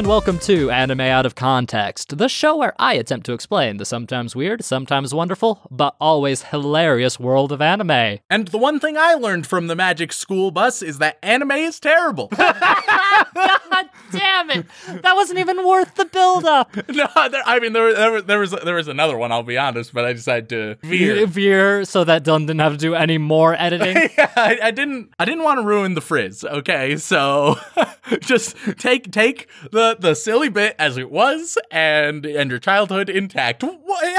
And welcome to Anime Out of Context, the show where I attempt to explain the sometimes weird, sometimes wonderful, but always hilarious world of anime. And the one thing I learned from the Magic School Bus is that anime is terrible. God damn it! That wasn't even worth the build-up. no, there, I mean there, there, was- there was there was another one. I'll be honest, but I decided to veer. Veer, so that Dunn didn't have to do any more editing. yeah, I, I didn't I didn't want to ruin the frizz. Okay, so just take take the the silly bit as it was, and and your childhood intact. Wha-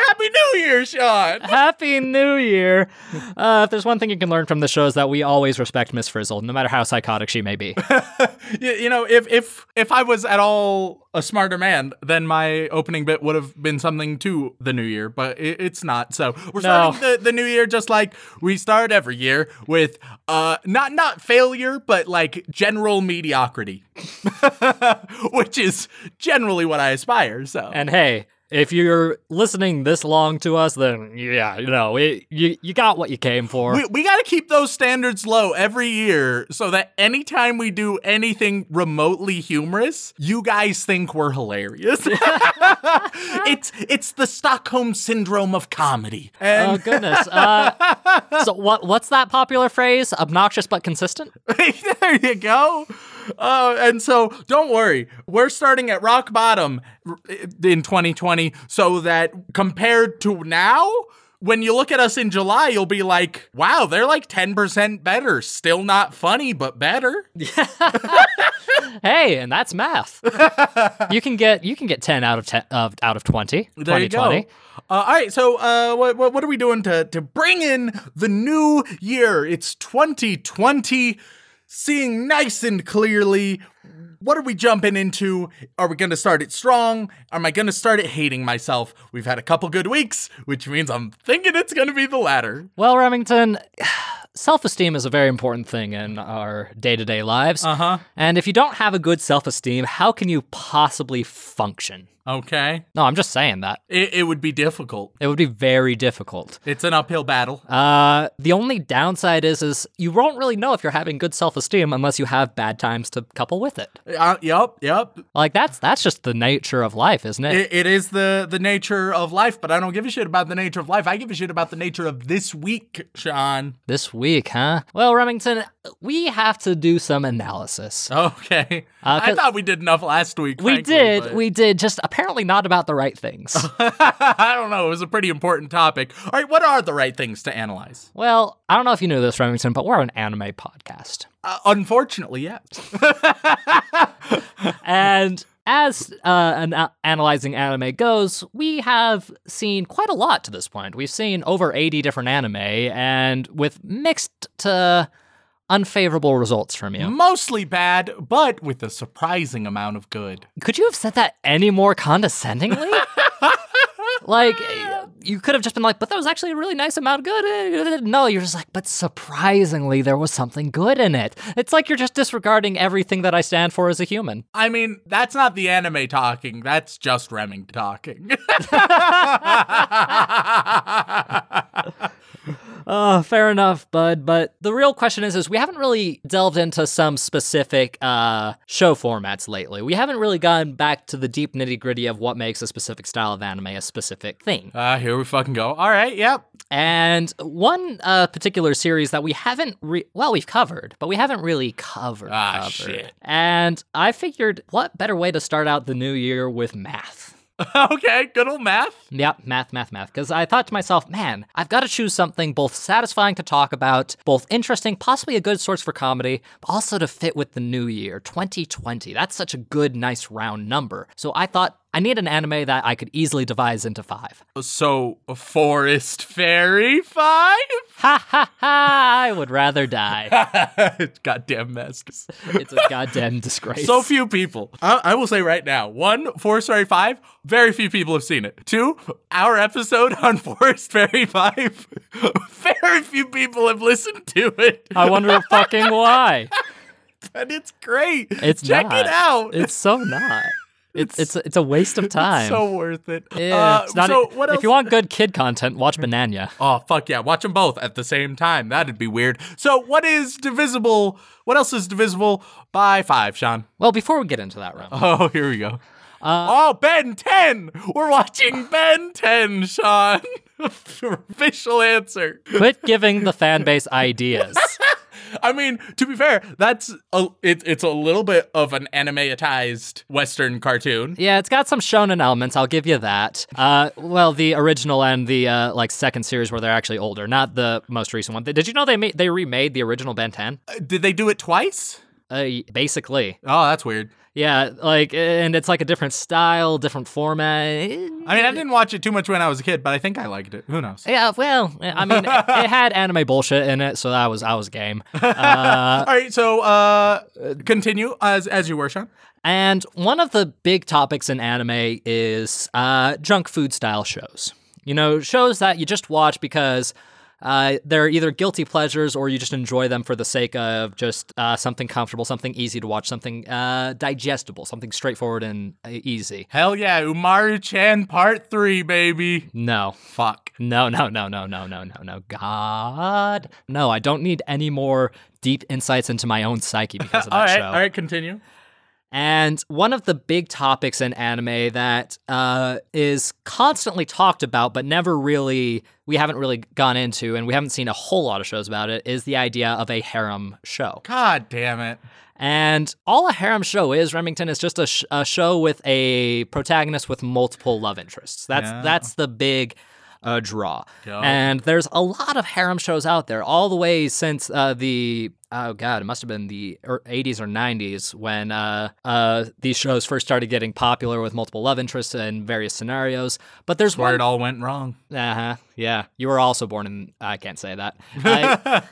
Happy New Year, Sean. Happy New Year! Uh, if there's one thing you can learn from the show is that we always respect Miss Frizzle, no matter how psychotic she may be. you, you know, if if if I was at all a smarter man, then my opening bit would have been something to the new year, but it, it's not. So we're No. starting the, the new year just like we start every year with uh not not failure, but like general mediocrity, which is generally what I aspire. So And hey, if you're listening this long to us, then yeah, you know, it, you you got what you came for. we, we got to keep those standards low every year so that anytime we do anything remotely humorous, you guys think we're hilarious. it's it's the Stockholm syndrome of comedy. oh goodness. Uh, so what what's that popular phrase? Obnoxious but consistent. there you go. Uh, and so don't worry, we're starting at rock bottom in 2020 so that compared to now, when you look at us in July, you'll be like, wow, they're like 10% better. Still not funny, but better. Hey, and that's math. you can get you can get ten out of ten of out of twenty. There you go. Uh, all right, so uh, what, what what are we doing to to bring in the new year? It's 2020, seeing nice and clearly. What are we jumping into? Are we going to start it strong? Am I going to start it hating myself? We've had a couple good weeks, which means I'm thinking it's going to be the latter. Well, Remington, self-esteem is a very important thing in our day-to-day lives. Uh huh. And if you don't have a good self-esteem, how can you possibly function? Okay. No, I'm just saying that. It, it would be difficult. It would be very difficult. It's an uphill battle. Uh, the only downside is is you won't really know if you're having good self-esteem unless you have bad times to couple with it. Uh, yep, yep. Like that's that's just the nature of life, isn't it? It, it is the the nature of life, but I don't give a shit about the nature of life. I give a shit about the nature of this week, Sean. This week, huh? Well, Remington, we have to do some analysis. Okay. Uh, I thought we did enough last week. we frankly, did, but- we did, just apparently not about the right things. I don't know. It was a pretty important topic. All right, what are the right things to analyze? well, I don't know if you knew this, Remington, but we're an anime podcast. Uh, unfortunately, yes. And as uh, an, uh, analyzing anime goes, we have seen quite a lot to this point. We've seen over 80 different anime, and with mixed to unfavorable results from you. Mostly bad, but with a surprising amount of good. Could you have said that any more condescendingly? like, you could have just been like, but that was actually a really nice amount of good. No, you're just like, but surprisingly, there was something good in it. It's like you're just disregarding everything that I stand for as a human. I mean, that's not the anime talking. That's just Reming talking. Uh, fair enough, bud. But the real question is, is we haven't really delved into some specific uh, show formats lately. We haven't really gone back to the deep nitty gritty of what makes a specific style of anime a specific thing. uh, here we fucking go. All right, yep. And one uh, particular series that we haven't, re- well, we've covered, but we haven't really covered. Ah, covered. shit. And I figured, what better way to start out the new year with math? okay, good old math. Yep, math, math, math. Because I thought to myself, man, I've got to choose something both satisfying to talk about, both interesting, possibly a good source for comedy, but also to fit with the new year, 2020. That's such a good, nice round number. So I thought I need an anime that I could easily devise into five. So, Forest Fairy 5? Ha ha ha! I would rather die. Goddamn masters. It's a goddamn disgrace. So few people. I, I will say right now one, Forest Fairy 5, very few people have seen it. Two, our episode on Forest Fairy 5, very few people have listened to it. I wonder fucking why. And it's great. It's Check not. it out. It's so not. It's it's it's a waste of time. It's so worth it. yeah, Uh, it's not so what else? if you want good kid content, watch Banana. Oh fuck yeah! Watch them both at the same time. That'd be weird. So what is divisible? What else is divisible by five, Sean? Well, before we get into that round. Oh, here we go. Uh, oh, Ben 10! We're watching Ben 10, Sean. Official answer. quit giving the fan base ideas. I mean, to be fair, that's a, it, it's a little bit of an animatized Western cartoon. Yeah, it's got some shonen elements. I'll give you that. Uh, well, the original and the uh, like second series where they're actually older, not the most recent one. Did you know they made they remade the original Ben 10? Uh, Did they do it twice? Uh, basically, Oh, that's weird. Yeah. Like, and it's like a different style, different format. I mean, I didn't watch it too much when I was a kid, but I think I liked it. Who knows? Yeah, well, I mean, it, it had anime bullshit in it, so I was I was game. Uh, All right, so uh, continue as as you were, Sean. And one of the big topics in anime is uh, junk food style shows. You know, shows that you just watch because uh, they're either guilty pleasures or you just enjoy them for the sake of just uh, something comfortable, something easy to watch, something uh, digestible, something straightforward and uh, easy. Hell yeah, Umaru Chan Part Three, baby. No. Fuck. No, no, no, no, no, no, no, no. God. No, I don't need any more deep insights into my own psyche because of that All right, show. all right, continue. And one of the big topics in anime that uh, is constantly talked about, but never really, we haven't really gone into, and we haven't seen a whole lot of shows about it, is the idea of a harem show. God damn it. And all a harem show is, Remington, is just a, sh- a show with a protagonist with multiple love interests. That's Yeah. that's the big uh, draw. Yup. And there's a lot of harem shows out there, all the way since uh, the oh god, it must have been the er- 80s or 90s when uh, uh, these shows first started getting popular with multiple love interests and various scenarios. But there's Where one it all went wrong. uh huh. Yeah, you were also born in. I can't say that. I-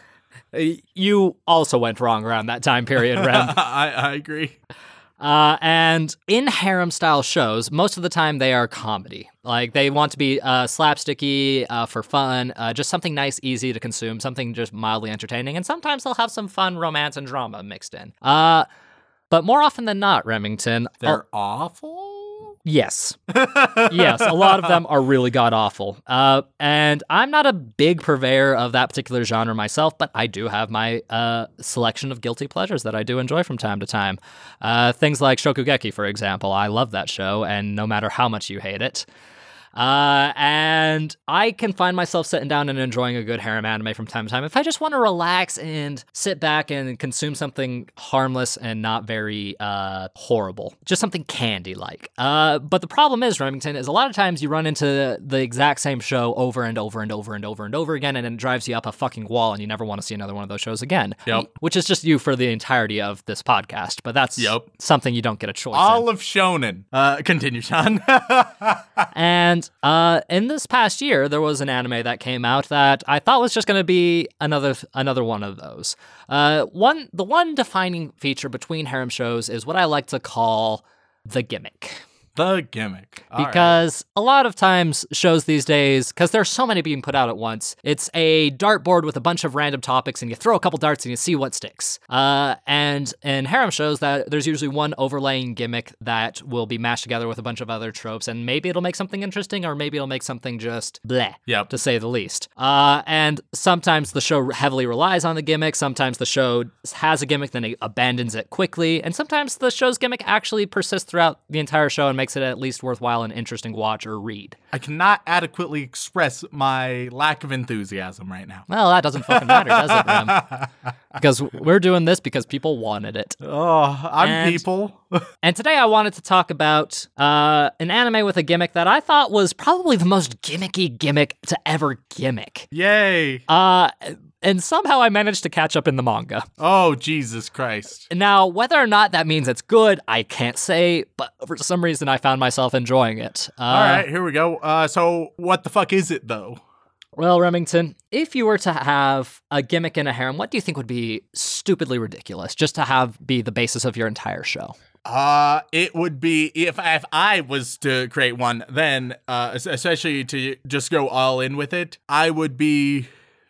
you also went wrong around that time period, Rem. I, I agree. Uh, and in harem style shows, most of the time they are comedy. Like they want to be uh, slapsticky uh, for fun, uh, just something nice, easy to consume, something just mildly entertaining. And sometimes they'll have some fun romance and drama mixed in. Uh, but more often than not, Remington. They're awful. Yes. yes, a lot of them are really god awful. Uh, and I'm not a big purveyor of that particular genre myself, but I do have my uh, selection of guilty pleasures that I do enjoy from time to time. Uh, things like Shokugeki, for example. I love that show, and no matter how much you hate it. Uh, and I can find myself sitting down and enjoying a good harem anime from time to time if I just want to relax and sit back and consume something harmless and not very uh, horrible, just something candy like. Uh, but the problem is, Remington, is a lot of times you run into the exact same show over and over and over and over and over again, and it drives you up a fucking wall, and you never want to see another one of those shows again. Yep. Which is just you for the entirety of this podcast, but that's Yep. something you don't get a choice in. All of Shonen. Uh, continue, Sean. And uh, in this past year, there was an anime that came out that I thought was just going to be another another one of those. Uh, one the one defining feature between harem shows is what I like to call the gimmick. The gimmick. All right. Because a lot of times shows these days, because there's so many being put out at once, it's a dartboard with a bunch of random topics, and you throw a couple darts and you see what sticks. Uh, and in harem shows, that there's usually one overlaying gimmick that will be mashed together with a bunch of other tropes, and maybe it'll make something interesting, or maybe it'll make something just bleh Yep. to say the least. Uh, and sometimes the show heavily relies on the gimmick. Sometimes the show has a gimmick, then it abandons it quickly. And sometimes the show's gimmick actually persists throughout the entire show and makes it at least worthwhile and interesting watch or read. I cannot adequately express my lack of enthusiasm right now. Well, that doesn't fucking matter, does it? Because we're doing this because people wanted it. Oh, I'm And- people. And today I wanted to talk about uh, an anime with a gimmick that I thought was probably the most gimmicky gimmick to ever gimmick. Yay. Uh, and somehow I managed to catch up in the manga. Oh, Jesus Christ. Now, whether or not that means it's good, I can't say, but for some reason I found myself enjoying it. Uh, All right, here we go. Uh, so, what the fuck is it, though? Well, Remington, if you were to have a gimmick in a harem, what do you think would be stupidly ridiculous just to have be the basis of your entire show? Uh, it would be if if I was to create one, then uh, especially to just go all in with it, I would be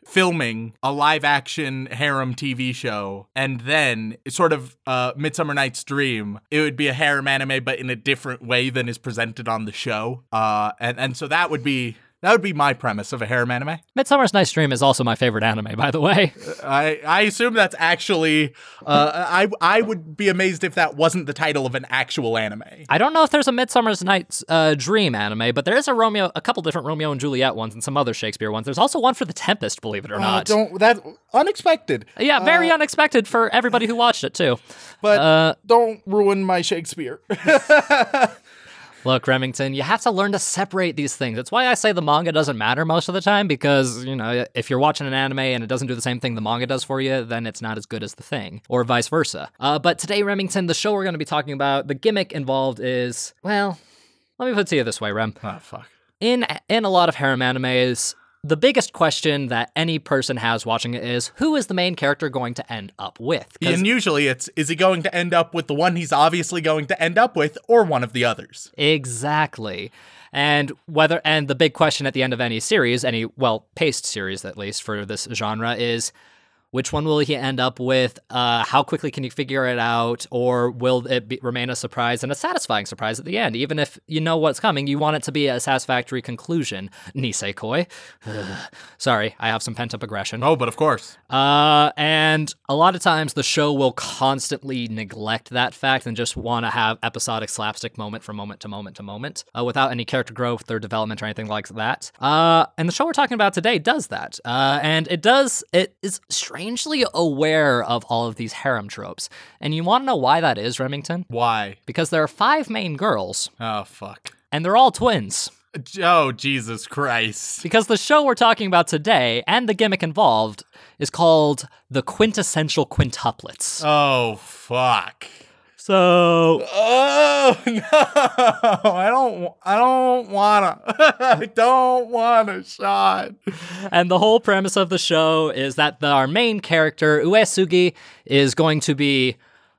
filming a live action harem TV show, and then sort of uh, Midsummer Night's Dream. It would be a harem anime, but in a different way than is presented on the show. Uh, and and so that would be. That would be my premise of a harem anime. Midsummer's Night's Dream is also my favorite anime, by the way. I, I assume that's actually. Uh, I I would be amazed if that wasn't the title of an actual anime. I don't know if there's a Midsummer's Night's uh, Dream anime, but there is a Romeo, a couple different Romeo and Juliet ones, and some other Shakespeare ones. There's also one for The Tempest, believe it or Uh, not. don't that unexpected. yeah, very unexpected for everybody who watched it too. But Uh, don't ruin my Shakespeare. Look, Remington, you have to learn to separate these things. That's why I say the manga doesn't matter most of the time because, you know, if you're watching an anime and it doesn't do the same thing the manga does for you, then it's not as good as the thing, or vice versa. Uh, but today, Remington, the show we're going to be talking about, the gimmick involved is, well, let me put it to you this way, Rem. oh fuck. In in a lot of harem animes, the biggest question that any person has watching it is who is the main character going to end up with? And usually it's is he going to end up with the one he's obviously going to end up with or one of the others? Exactly. And whether and the big question at the end of any series, any well paced series at least for this genre is which one will he end up with? Uh, how quickly can you figure it out, or will it be, remain a surprise and a satisfying surprise at the end? Even if you know what's coming, you want it to be a satisfactory conclusion. Nisekoi. Sorry, I have some pent up aggression. Oh, but of course. Uh, and a lot of times the show will constantly neglect that fact and just want to have episodic slapstick moment from moment to moment to moment uh, without any character growth or development or anything like that. Uh, and the show we're talking about today does that. Uh, and it does, it is strangely aware of all of these harem tropes. And you want to know why that is, Remington? Why? Because there are five main girls, Oh fuck. and they're all twins. Oh Jesus Christ. Because the show we're talking about today and the gimmick involved is called the quintessential quintuplets. Oh fuck. So, Oh no! I don't. I don't wanna. I don't want a shot. and the whole premise of the show is that the, our main character, Uesugi, is going to be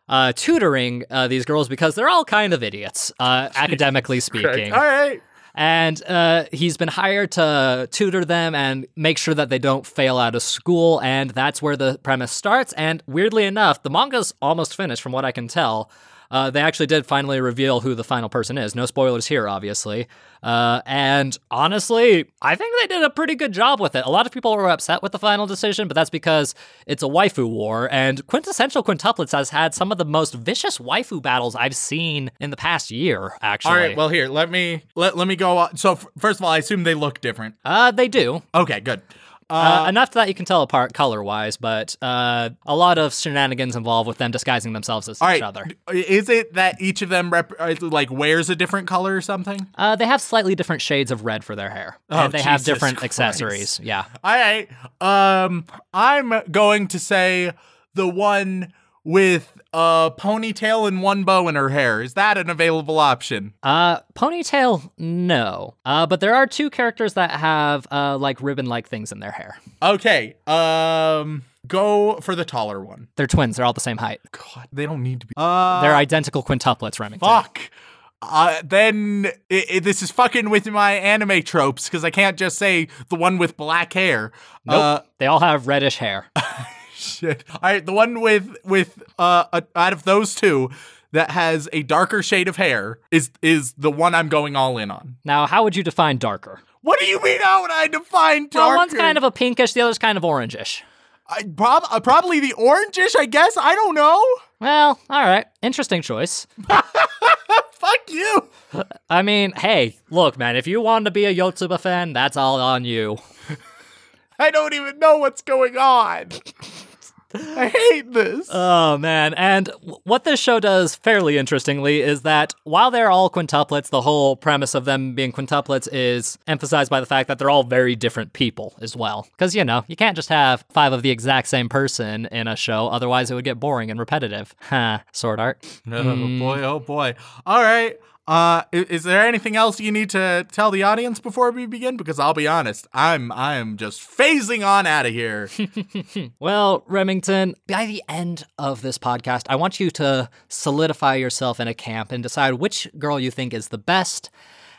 uh, tutoring uh, these girls because they're all kind of idiots, uh, academically speaking. All right. And uh, he's been hired to tutor them and make sure that they don't fail out of school. And that's where the premise starts. And weirdly enough, the manga's almost finished from what I can tell. Uh, they actually did finally reveal who the final person is. No spoilers here, obviously. Uh, and honestly, I think they did a pretty good job with it. A lot of people were upset with the final decision, but that's because it's a waifu war. And Quintessential Quintuplets has had some of the most vicious waifu battles I've seen in the past year, actually. All right. Well, here. Let me. Let, let me go. On. So f- first of all, I assume they look different. uh, they do. Okay. Good. Uh, enough that you can tell apart color wise, but uh, a lot of shenanigans involved with them disguising themselves as each right. other. Is it that each of them rep- uh, like wears a different color or something? Uh, they have slightly different shades of red for their hair, Oh, and they have different Christ. accessories. Yeah. All right. Um, I'm going to say the one with a ponytail and one bow in her hair. Is that an available option? Uh, ponytail, no. Uh, but there are two characters that have uh like ribbon-like things in their hair. Okay. Um, go for the taller one. They're twins. They're all the same height. God, they don't need to be. Uh, They're identical quintuplets, Remington. fuck. Uh, then i i this is fucking with my anime tropes because I can't just say the one with black hair. Nope. Uh, they all have reddish hair. Shit. All right, the one with with uh a, out of those two that has a darker shade of hair is is the one I'm going all in on. now, how would you define darker? What do you mean? How would I define darker? Well, one's kind of a pinkish, the other's kind of orangish. I, prob- uh, probably the orangish. I guess. I don't know. Well, all right. Interesting choice. Fuck you. I mean, hey, look, man, if you want to be a Yotsuba fan, that's all on you. I don't even know what's going on. I hate this. Oh man, and what this show does fairly interestingly is that while they're all quintuplets, the whole premise of them being quintuplets is emphasized by the fact that they're all very different people as well. Because, you know, you can't just have five of the exact same person in a show, otherwise it would get boring and repetitive. Ha, sword art. Oh boy, hmm. oh boy. All right. Uh, i- is, there anything else you need to tell the audience before we begin? Because I'll be honest, I'm I am just phasing on out of here. Well, Remington, by the end of this podcast, I want you to solidify yourself in a camp and decide which girl you think is the best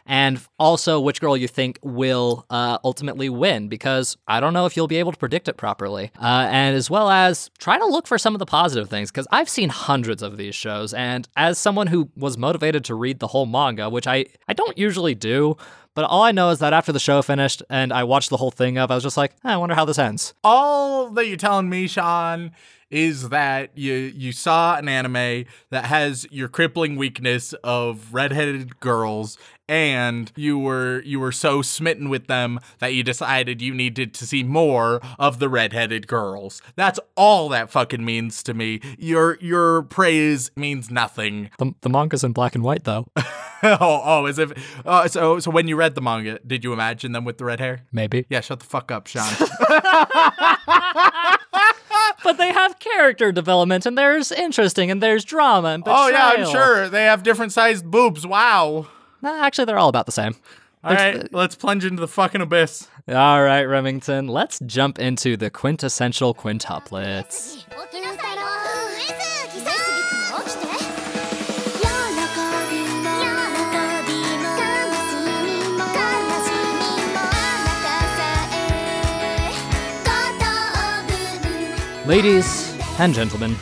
and also which girl you think will uh, ultimately win because I don't know if you'll be able to predict it properly. Uh, and as well as try to look for some of the positive things because I've seen hundreds of these shows. And as someone who was motivated to read the whole manga, which I, I don't usually do, but all I know is that after the show finished and I watched the whole thing of, I was just like, "Eh, I wonder how this ends. All that you're telling me, Sean, is that you you saw an anime that has your crippling weakness of redheaded girls and you were you were so smitten with them that you decided you needed to see more of the redheaded girls. That's all that fucking means to me. Your your praise means nothing. The, the manga's in black and white, though. oh, oh, as if uh, so so when you read the manga, did you imagine them with the red hair? Maybe. Yeah, shut the fuck up, Sean. But they have character development, and there's interesting, and there's drama, and betrayal. Oh yeah, I'm sure they have different sized boobs. Wow. Nah, actually, they're all about the same. All right, let's plunge into the fucking abyss. All right, Remington, let's jump into the quintessential quintuplets. Ladies and gentlemen,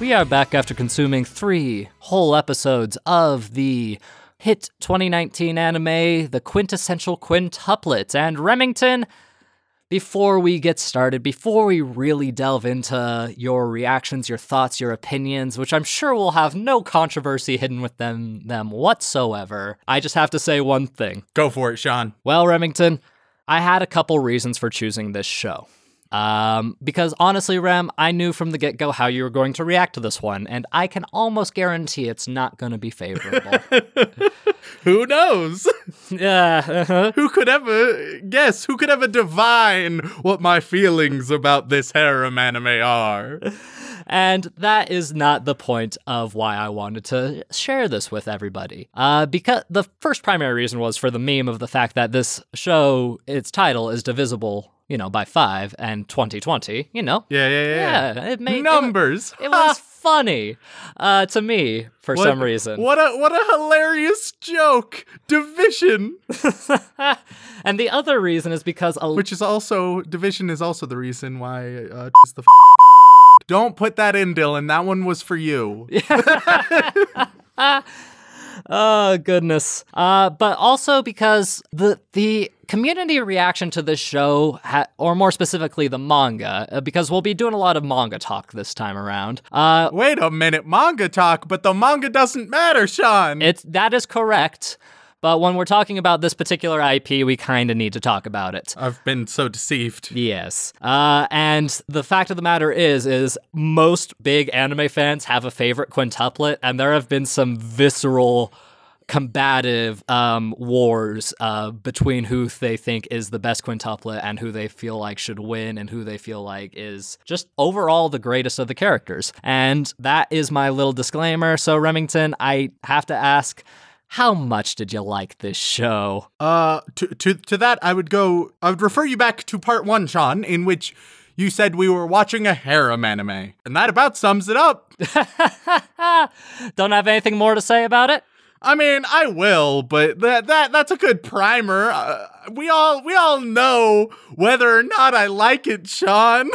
we are back after consuming three whole episodes of the hit 2019 anime, The Quintessential Quintuplets. And Remington, before we get started, before we really delve into your reactions, your thoughts, your opinions, which I'm sure will have no controversy hidden with them, them whatsoever, I just have to say one thing. Go for it, Sean. Well, Remington, I had a couple reasons for choosing this show. Um, because honestly, Rem, I knew from the get go how you were going to react to this one, and I can almost guarantee it's not going to be favorable. Who knows? yeah, uh-huh. Who could ever guess? Who could ever divine what my feelings about this harem anime are? and that is not the point of why I wanted to share this with everybody. Uh, because the first primary reason was for the meme of the fact that this show, its title is divisible, you know, by five, and 2020, you know. Yeah, yeah, yeah. Yeah, it made Numbers. It was funny uh, to me for What- some reason. What a what a hilarious joke. Division, and the other reason is because a which is also division is also the reason why uh, the. Don't put that in, Dylan. That one was for you. oh goodness. Uh, but also because the the community reaction to this show, ha- or more specifically the manga, uh, because we'll be doing a lot of manga talk this time around. Uh, Wait a minute, manga talk, but the manga doesn't matter, Sean. it's that is correct. But when we're talking about this particular IP, we kind of need to talk about it. I've been so deceived. Yes. Uh, and the fact of the matter is, is most big anime fans have a favorite quintuplet, and there have been some visceral, combative um, wars uh, between who they think is the best quintuplet and who they feel like should win and who they feel like is just overall the greatest of the characters. And that is my little disclaimer. So, Remington, I have to ask. How much did you like this show? Uh, to to to that, I would go. I would refer you back to part one, Sean, in which you said we were watching a harem anime, and that about sums it up. Don't have anything more to say about it? I mean, I will, but that that that's a good primer. Uh, we all we all know whether or not I like it, Sean.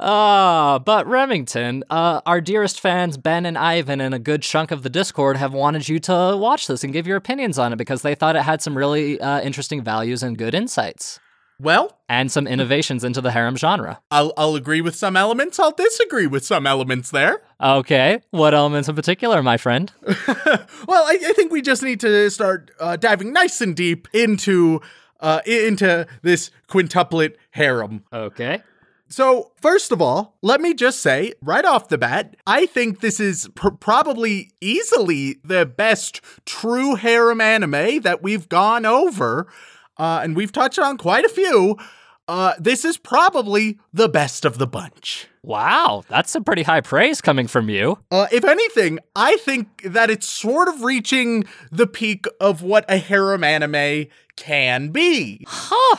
Uh, but Remington, uh, our dearest fans, Ben and Ivan, and a good chunk of the Discord have wanted you to watch this and give your opinions on it because they thought it had some really uh, interesting values and good insights well, and some innovations into the harem genre. I'll I'll agree with some elements. I'll disagree with some elements there. Okay, what elements in particular, my friend? Well, I, I think we just need to start uh, diving nice and deep into uh, into this quintuplet harem. Okay. So, first of all, let me just say right off the bat, I think this is pr- probably easily the best true harem anime that we've gone over. Uh, and we've touched on quite a few. Uh, this is probably the best of the bunch. Wow, that's some pretty high praise coming from you. Uh, if anything, I think that it's sort of reaching the peak of what a harem anime can be. Huh.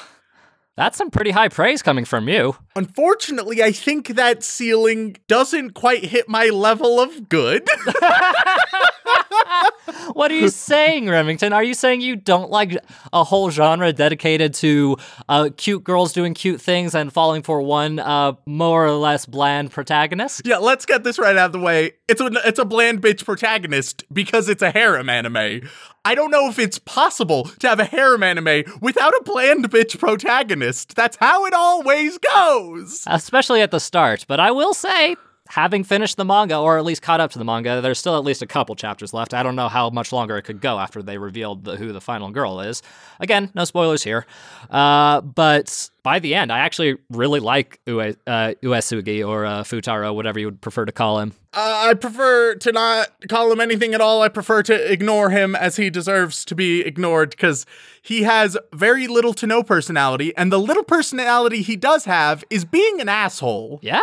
That's some pretty high praise coming from you. Unfortunately, I think that ceiling doesn't quite hit my level of good. What are you saying, Remington? Are you saying you don't like a whole genre dedicated to uh, cute girls doing cute things and falling for one uh, more or less bland protagonist? yeah, let's get this right out of the way. It's a it's a bland bitch protagonist because it's a harem anime. I don't know if it's possible to have a harem anime without a bland bitch protagonist. That's how it always goes. Especially at the start. But I will say, having finished the manga, or at least caught up to the manga, there's still at least a couple chapters left. I don't know how much longer it could go after they revealed the, who the final girl is. Again, no spoilers here. Uh, but by the end, I actually really like Ue, uh, Uesugi or uh, Futaro, whatever you would prefer to call him. Uh, I prefer to not call him anything at all. I prefer to ignore him as he deserves to be ignored because he has very little to no personality, and the little personality he does have is being an asshole. Yeah.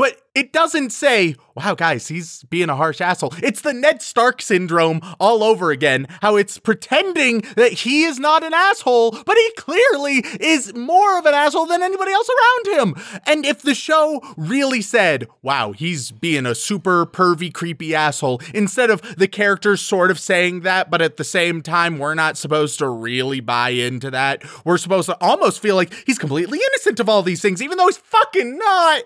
But it doesn't say, wow, guys, he's being a harsh asshole. It's the Ned Stark syndrome all over again. How it's pretending that he is not an asshole, but he clearly is more of an asshole than anybody else around him. And if the show really said, wow, he's being a super pervy, creepy asshole, instead of the characters sort of saying that, but at the same time, we're not supposed to really buy into that. We're supposed to almost feel like he's completely innocent of all these things, even though he's fucking not.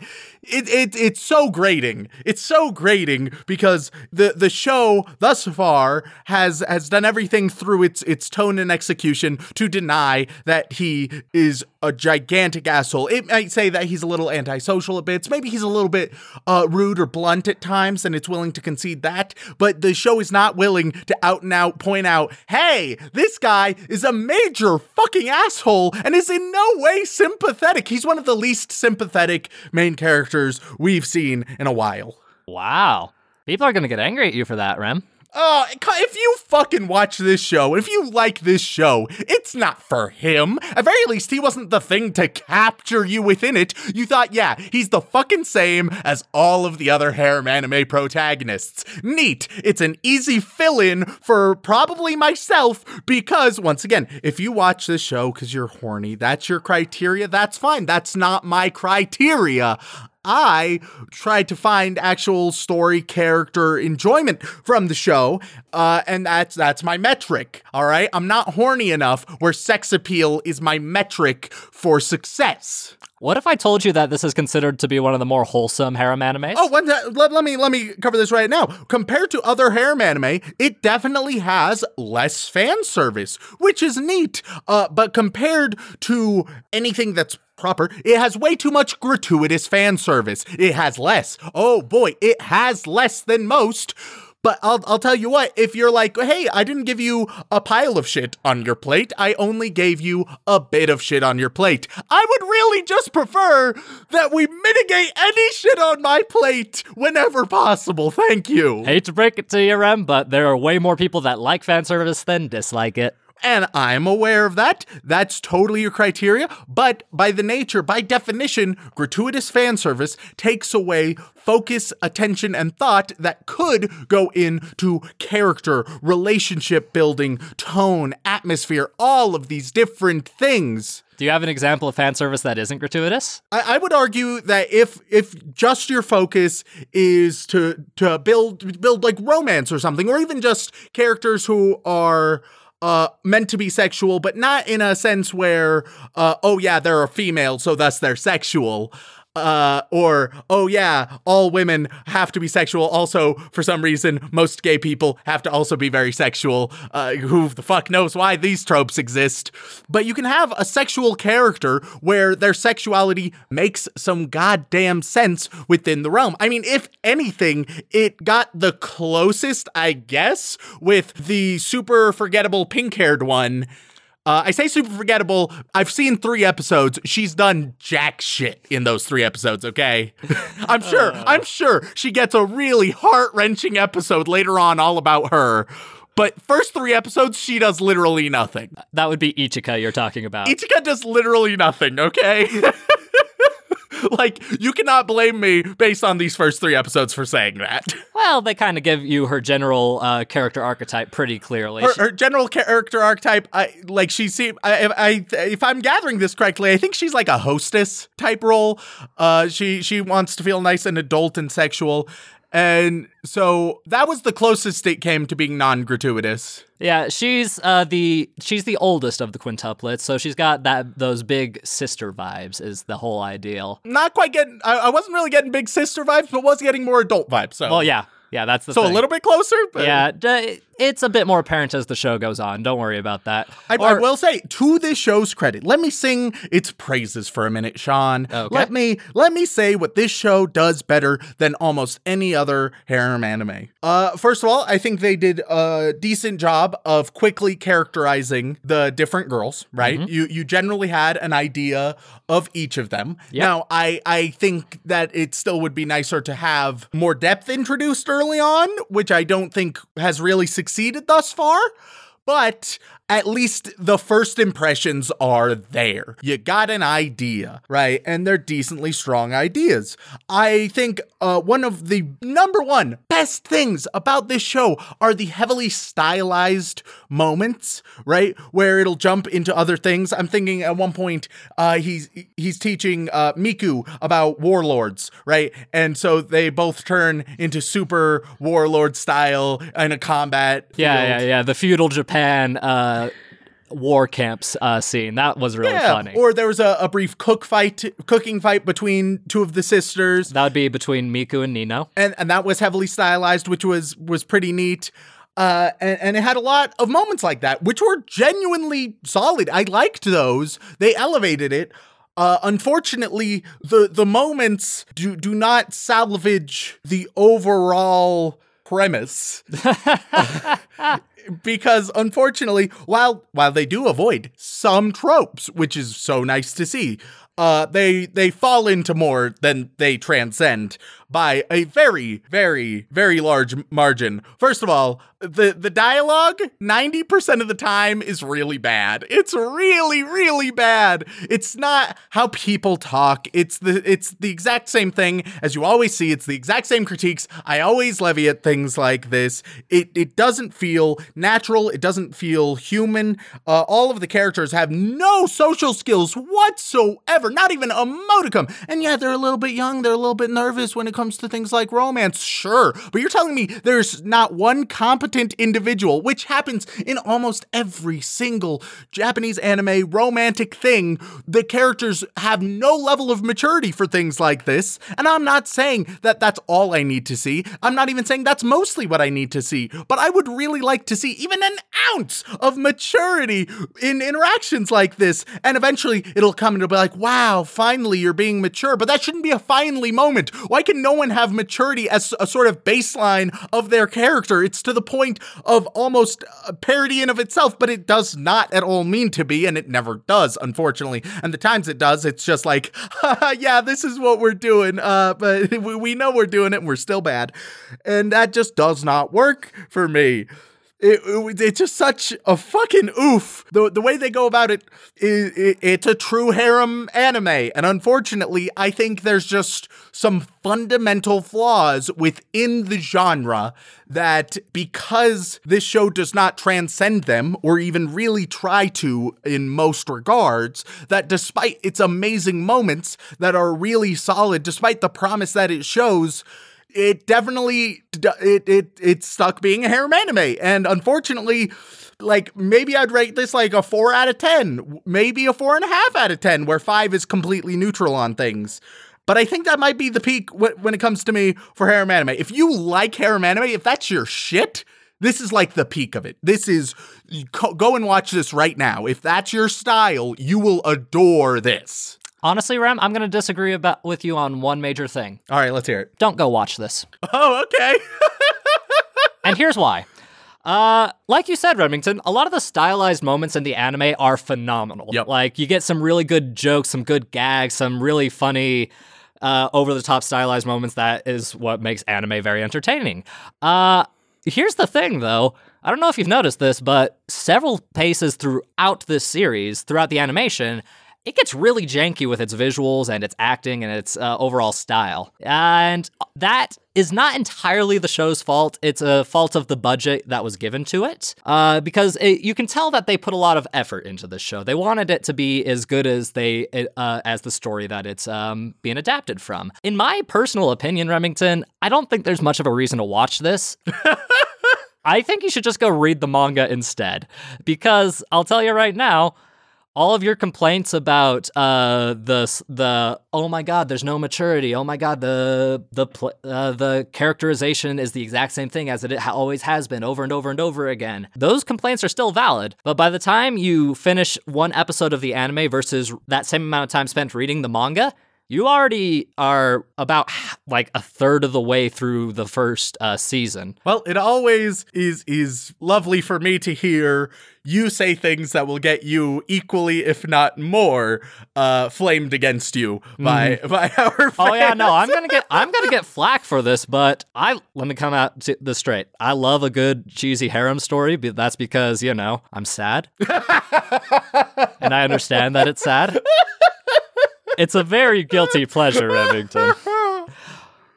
It, it, it's so grating. It's so grating because the the show thus far has has done everything through its its tone and execution to deny that he is a gigantic asshole. It might say that he's a little antisocial at bits. Maybe he's a little bit uh, rude or blunt at times, and it's willing to concede that. But the show is not willing to out and out point out, hey, this guy is a major fucking asshole and is in no way sympathetic. He's one of the least sympathetic main characters we've seen in a while. Wow. People are going to get angry at you for that, Rem. Uh, if you fucking watch this show, if you like this show, it's not for him. At very least, he wasn't the thing to capture you within it. You thought, yeah, he's the fucking same as all of the other harem anime protagonists. Neat. It's an easy fill in for probably myself because, once again, if you watch this show because you're horny, that's your criteria, that's fine. That's not my criteria. I tried to find actual story character enjoyment from the show, uh, and that's that's my metric. All right, I'm not horny enough where sex appeal is my metric for success. What if I told you that this is considered to be one of the more wholesome harem animes? Oh, one, let, let me let me cover this right now. Compared to other harem anime, it definitely has less fan service, which is neat. Uh, but compared to anything that's proper, it has way too much gratuitous fan service. It has less. Oh boy, it has less than most. But I'll, I'll tell you what, if you're like, hey, I didn't give you a pile of shit on your plate, I only gave you a bit of shit on your plate. I would really just prefer that we mitigate any shit on my plate whenever possible. Thank you. Hate to break it to you, Rem, but there are way more people that like fan service than dislike it. And I'm aware of that. That's totally your criteria. But by the nature, by definition, gratuitous fan service takes away focus, attention, and thought that could go into character, relationship building, tone, atmosphere, all of these different things. Do you have an example of fan service that isn't gratuitous? I, I would argue that if if just your focus is to to build build like romance or something, or even just characters who are uh, meant to be sexual, but not in a sense where, uh, oh yeah, they're a female, so thus they're sexual. Uh, or, oh yeah, all women have to be sexual. Also, for some reason, most gay people have to also be very sexual. Uh, who the fuck knows why these tropes exist? But you can have a sexual character where their sexuality makes some goddamn sense within the realm. I mean, if anything, it got the closest, I guess, with the super forgettable pink haired one Uh, I say super forgettable. I've seen three episodes. She's done jack shit in those three episodes. Okay, I'm sure. I'm sure she gets a really heart wrenching episode later on, all about her. But first three episodes, she does literally nothing. That would be Ichika you're talking about. Ichika does literally nothing. Okay. like you cannot blame me based on these first three episodes for saying that. well, they kind of give you her general uh, character archetype pretty clearly. her, her general character archetype, I like she seem. I, if I if I'm gathering this correctly, I think she's like a hostess type role. Uh, she she wants to feel nice and adult and sexual, and so that was the closest it came to being non-gratuitous. yeah, she's uh, the she's the oldest of the quintuplets, so she's got that those big sister vibes. Is the whole ideal? Not quite getting. I, I wasn't really getting big sister vibes, but was getting more adult vibes. So Well, yeah, yeah, that's the so thing. a little bit closer. But Yeah, d- it's a bit more apparent as the show goes on. Don't worry about that. I, I will say to this show's credit, let me sing its praises for a minute, Sean. Okay. Let me let me say what this show does better than almost any other harem anime. Uh, first of all, I think they did a decent job of quickly characterizing the different girls. Right, Mm-hmm. you you generally had an idea of each of them. Now, I I think that it still would be nicer to have more depth introduced early on, which I don't think has really succeeded thus far but at least the first impressions are there. You got an idea, right? And they're decently strong ideas. I think uh, one of the number one best things about this show are the heavily stylized moments, right? Where it'll jump into other things. I'm thinking at one point uh, he's he's teaching uh, Miku about warlords, right? And so they both turn into super warlord style in a combat. yeah, field. yeah, yeah. The feudal Japan uh, war camps uh, scene that was really funny. Or there was a, a brief cook fight, cooking fight between two of the sisters, that would be between Miku and Nino. and and that was heavily stylized, which was was pretty neat. Uh, and, and it had a lot of moments like that, which were genuinely solid. I liked those. They elevated it. Uh, unfortunately, the the moments do do not salvage the overall premise. because unfortunately, while while they do avoid some tropes, which is so nice to see, uh, they they fall into more than they transcend by a very, very, very large margin. First of all, the the dialogue ninety percent of the time is really bad. It's really, really bad. It's not how people talk. It's the it's the exact same thing as you always see. It's the exact same critiques I always levy at things like this. It it doesn't feel natural. It doesn't feel human. Uh, all of the characters have no social skills whatsoever. Not even a modicum. And yeah, they're a little bit young. They're a little bit nervous when it comes to things like romance. Sure, but you're telling me there's not one competent individual, which happens in almost every single Japanese anime romantic thing. The characters have no level of maturity for things like this. And I'm not saying that that's all I need to see. I'm not even saying that's mostly what I need to see. But I would really like to see even an ounce of maturity in interactions like this. And eventually it'll come and it'll be like, wow, finally you're being mature. But that shouldn't be a finally moment. Why can no one have maturity as a sort of baseline of their character? It's to the point of almost a parody in of itself, but it does not at all mean to be, and it never does, unfortunately. And the times it does, it's just like, yeah, this is what we're doing. Uh, but we know we're doing it and we're still bad. And that just does not work for me. It, it- it's just such a fucking oof. The, the way they go about it, it, it's a true harem anime. And unfortunately, I think there's just some fundamental flaws within the genre that because this show does not transcend them or even really try to in most regards, that despite its amazing moments that are really solid, despite the promise that it shows, it definitely it it it's stuck being a harem anime and unfortunately like maybe i'd rate this like a four out of ten maybe a four and a half out of ten where five is completely neutral on things but i think that might be the peak wh- when it comes to me for harem anime if you like harem anime if that's your shit this is like the peak of it. This is go and watch this right now. If that's your style, you will adore this. Honestly, Rem, I'm going to disagree about with you on one major thing. All right, let's hear it. Don't go watch this. Oh, okay. And here's why. Uh, like you said, Remington, a lot of the stylized moments in the anime are phenomenal. Yep. Like you get some really good jokes, some good gags, some really funny, uh, over the top stylized moments. That is what makes anime very entertaining. Uh, here's the thing, though. I don't know if you've noticed this, but several paces throughout this series, throughout the animation, it gets really janky with its visuals and its acting and its uh, overall style. And that is not entirely the show's fault. It's a fault of the budget that was given to it. Uh, because it, you can tell that they put a lot of effort into this show. They wanted it to be as good as they uh, as the story that it's um, being adapted from. In my personal opinion, Remington, I don't think there's much of a reason to watch this. I think you should just go read the manga instead. Because I'll tell you right now, all of your complaints about uh, the the oh my god, there's no maturity. Oh my god, the the uh, the characterization is the exact same thing as it always has been, over and over and over again. Those complaints are still valid, but by the time you finish one episode of the anime versus that same amount of time spent reading the manga, you already are about like a third of the way through the first uh, season. Well, it always is is lovely for me to hear you say things that will get you equally, if not more, uh, flamed against you by by our fans. Oh yeah, no, I'm gonna get I'm gonna get flack for this, but I let me come out to this straight. I love a good cheesy harem story, but that's because you know I'm sad, and I understand that it's sad. It's a very guilty pleasure, Remington.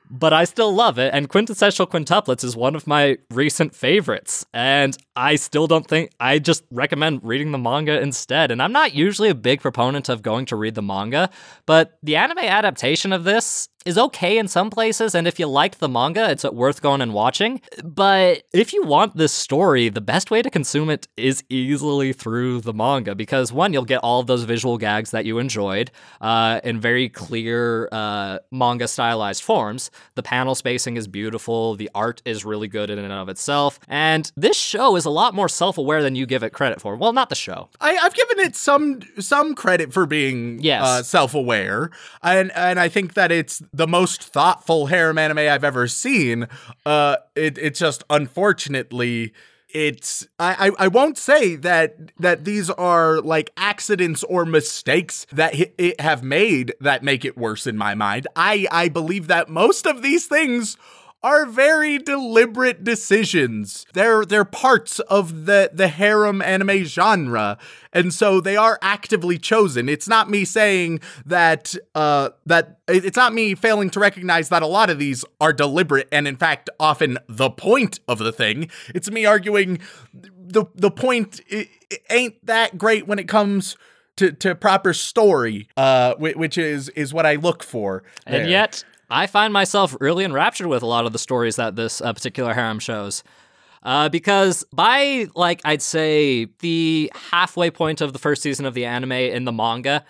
But I still love it, and Quintessential Quintuplets is one of my recent favorites. And I still don't think, I just recommend reading the manga instead. And I'm not usually a big proponent of going to read the manga, but the anime adaptation of this is okay in some places, and if you liked the manga, it's worth going and watching. But if you want this story, the best way to consume it is easily through the manga because one, you'll get all of those visual gags that you enjoyed uh, in very clear uh, manga stylized forms. The panel spacing is beautiful, the art is really good in and of itself, and this show is a lot more self aware than you give it credit for. Well, not the show. I, I've given it some some credit for being Yes. uh, self aware, and and I think that it's the most thoughtful harem anime I've ever seen. Uh, it it's just unfortunately. It's I, I I won't say that that these are like accidents or mistakes that it have made that make it worse in my mind. I I believe that most of these things are very deliberate decisions. They're they're parts of the the harem anime genre, and so they are actively chosen. It's not me saying that uh that it's not me failing to recognize that a lot of these are deliberate and in fact often the point of the thing. It's me arguing the the point ain't that great when it comes to, to proper story, uh, which is is what I look for. And yet, I find myself really enraptured with a lot of the stories that this uh, particular harem shows. Uh, because by, like, I'd say the halfway point of the first season of the anime in the manga,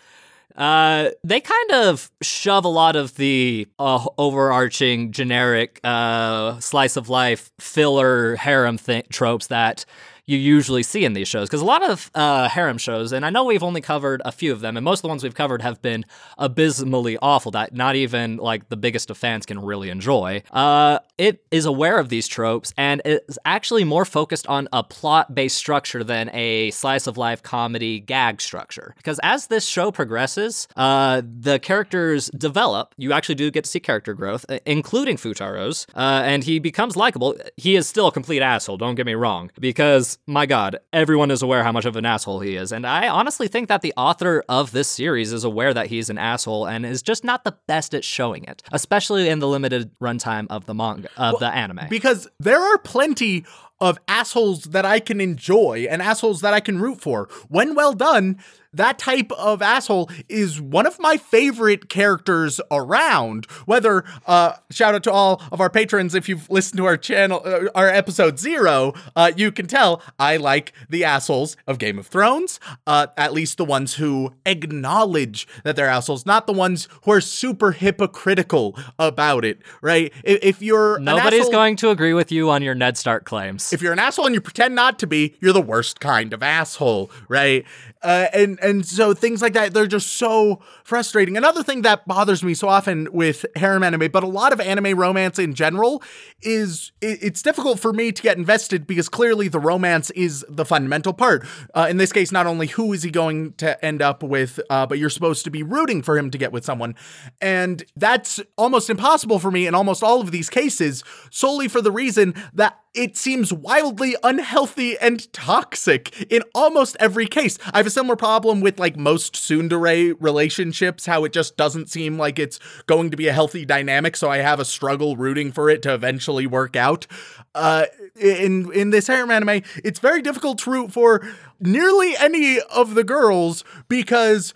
uh, they kind of shove a lot of the uh, overarching generic uh, slice of life filler harem th- tropes that you usually see in these shows. Because a lot of uh, harem shows, and I know we've only covered a few of them, and most of the ones we've covered have been abysmally awful that not even like the biggest of fans can really enjoy. Uh, it is aware of these tropes and is actually more focused on a plot based structure than a slice of life comedy gag structure. Because as this show progresses, uh, the characters develop. You actually do get to see character growth, including Futaro's, uh, and he becomes likable. He is still a complete asshole, don't get me wrong, because my god, everyone is aware how much of an asshole he is. And I honestly think that the author of this series is aware that he's an asshole and is just not the best at showing it, especially in the limited runtime of the manga, of the anime. because there are plenty of assholes that I can enjoy and assholes that I can root for. When well done, that type of asshole is one of my favorite characters around. Whether, uh, shout out to all of our patrons if you've listened to our channel, uh, our episode zero, uh, you can tell I like the assholes of Game of Thrones, uh, at least the ones who acknowledge that they're assholes, not the ones who are super hypocritical about it, right? If, if you're an Nobody's asshole- going to agree with you on your Ned Stark claims. if you're an asshole and you pretend not to be, you're the worst kind of asshole, right? Uh, and and so things like that, they're just so frustrating. Another thing that bothers me so often with harem anime, but a lot of anime romance in general, is it, it's difficult for me to get invested because clearly the romance is the fundamental part. Uh, in this case, not only who is he going to end up with, uh, but you're supposed to be rooting for him to get with someone. And that's almost impossible for me in almost all of these cases, solely for the reason that it seems wildly unhealthy and toxic in almost every case. I have a similar problem with like most tsundere relationships, how it just doesn't seem like it's going to be a healthy dynamic, so I have a struggle rooting for it to eventually work out. Uh, in in this harem anime, it's very difficult to root for nearly any of the girls because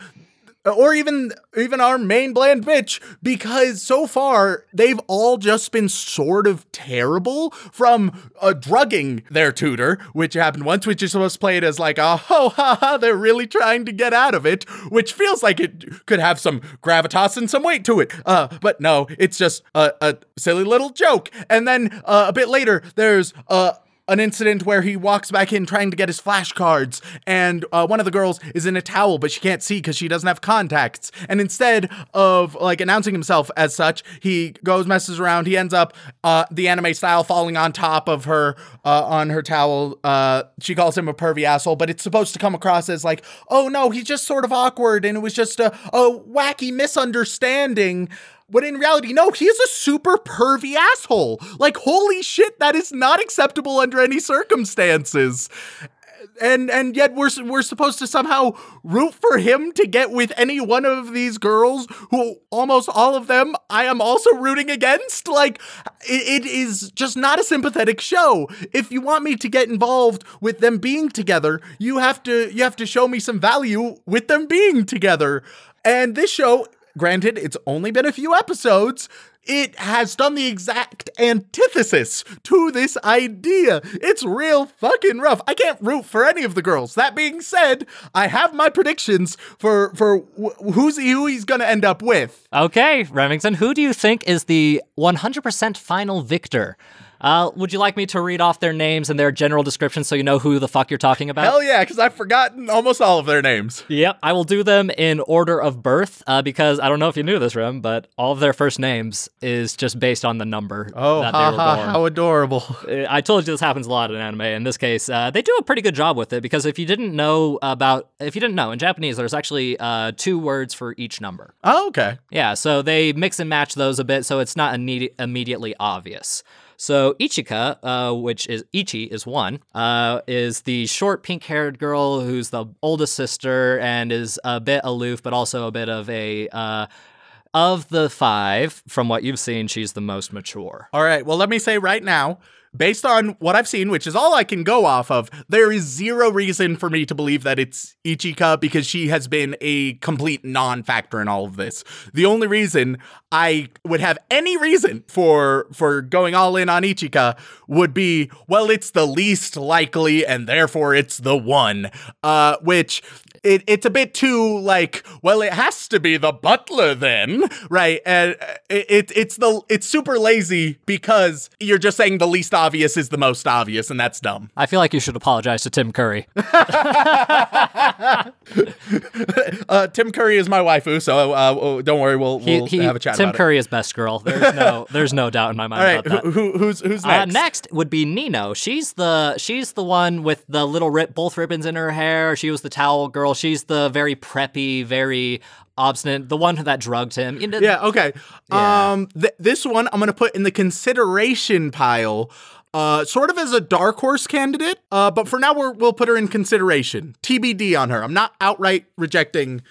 or even even our main bland bitch because so far they've all just been sort of terrible from uh, drugging their tutor which happened once which is supposed to play it as like a ho ha ha they're really trying to get out of it which feels like it could have some gravitas and some weight to it. Uh, but no it's just a, a silly little joke. And then uh, a bit later there's uh an incident where he walks back in trying to get his flashcards, and uh, one of the girls is in a towel, but she can't see because she doesn't have contacts. And instead of like announcing himself as such, he goes messes around. He ends up uh, the anime style falling on top of her uh, on her towel. Uh, she calls him a pervy asshole, but it's supposed to come across as like, oh no, he's just sort of awkward, and it was just a, a wacky misunderstanding. When in reality, no, he is a super pervy asshole. Like, holy shit, that is not acceptable under any circumstances. And and yet we're we're supposed to somehow root for him to get with any one of these girls who almost all of them I am also rooting against. Like it, it is just not a sympathetic show. If you want me to get involved with them being together, you have to you have to show me some value with them being together. And this show Granted, it's only been a few episodes. It has done the exact antithesis to this idea. It's real fucking rough. I can't root for any of the girls. That being said, I have my predictions for for wh- who's who he's gonna end up with. Okay, Remington, who do you think is the 100% final victor? Uh, would you like me to read off their names and their general description so you know who the fuck you're talking about? Hell yeah, because I've forgotten almost all of their names. Yep, I will do them in order of birth uh, because I don't know if you knew this, Rem, but all of their first names is just based on the number Oh, that they ha were ha, how adorable. Uh, I told you this happens a lot in anime. In this case, uh, they do a pretty good job with it because if you didn't know about, if you didn't know, in Japanese, there's actually uh, two words for each number. Oh, okay. Yeah, so they mix and match those a bit, so it's not immedi- immediately obvious. So Ichika, uh, which is Ichi, is one. Uh, is the short pink-haired girl who's the oldest sister and is a bit aloof, but also a bit of a. Uh, of the five, from what you've seen, she's the most mature. All right. Well, let me say right now, based on what I've seen, which is all I can go off of, there is zero reason for me to believe that it's Ichika because she has been a complete non factor in all of this. The only reason I would have any reason for for going all in on Ichika would be, well, it's the least likely and therefore it's the one. Uh, which it, it's a bit too like well it has to be the butler then right and uh, it, it it's the it's super lazy because you're just saying the least obvious is the most obvious and that's dumb I feel like you should apologize to Tim Curry. uh, tim curry is my waifu so uh, don't worry we'll, we'll he- have a chat Tim Curry is best girl. There's no, there's no doubt in my mind all right about that. who, who, who's who's Uh, next next would be Nino. She's the she's the one with the little rip, both ribbons in her hair. She was the towel girl. She's the very preppy, very obstinate, the one that drugged him. You know, Yeah, okay. Yeah. Um th- this one I'm going to put in the consideration pile. Uh, sort of as a dark horse candidate, uh, but for now we're, we'll put her in consideration. TBD on her. I'm not outright rejecting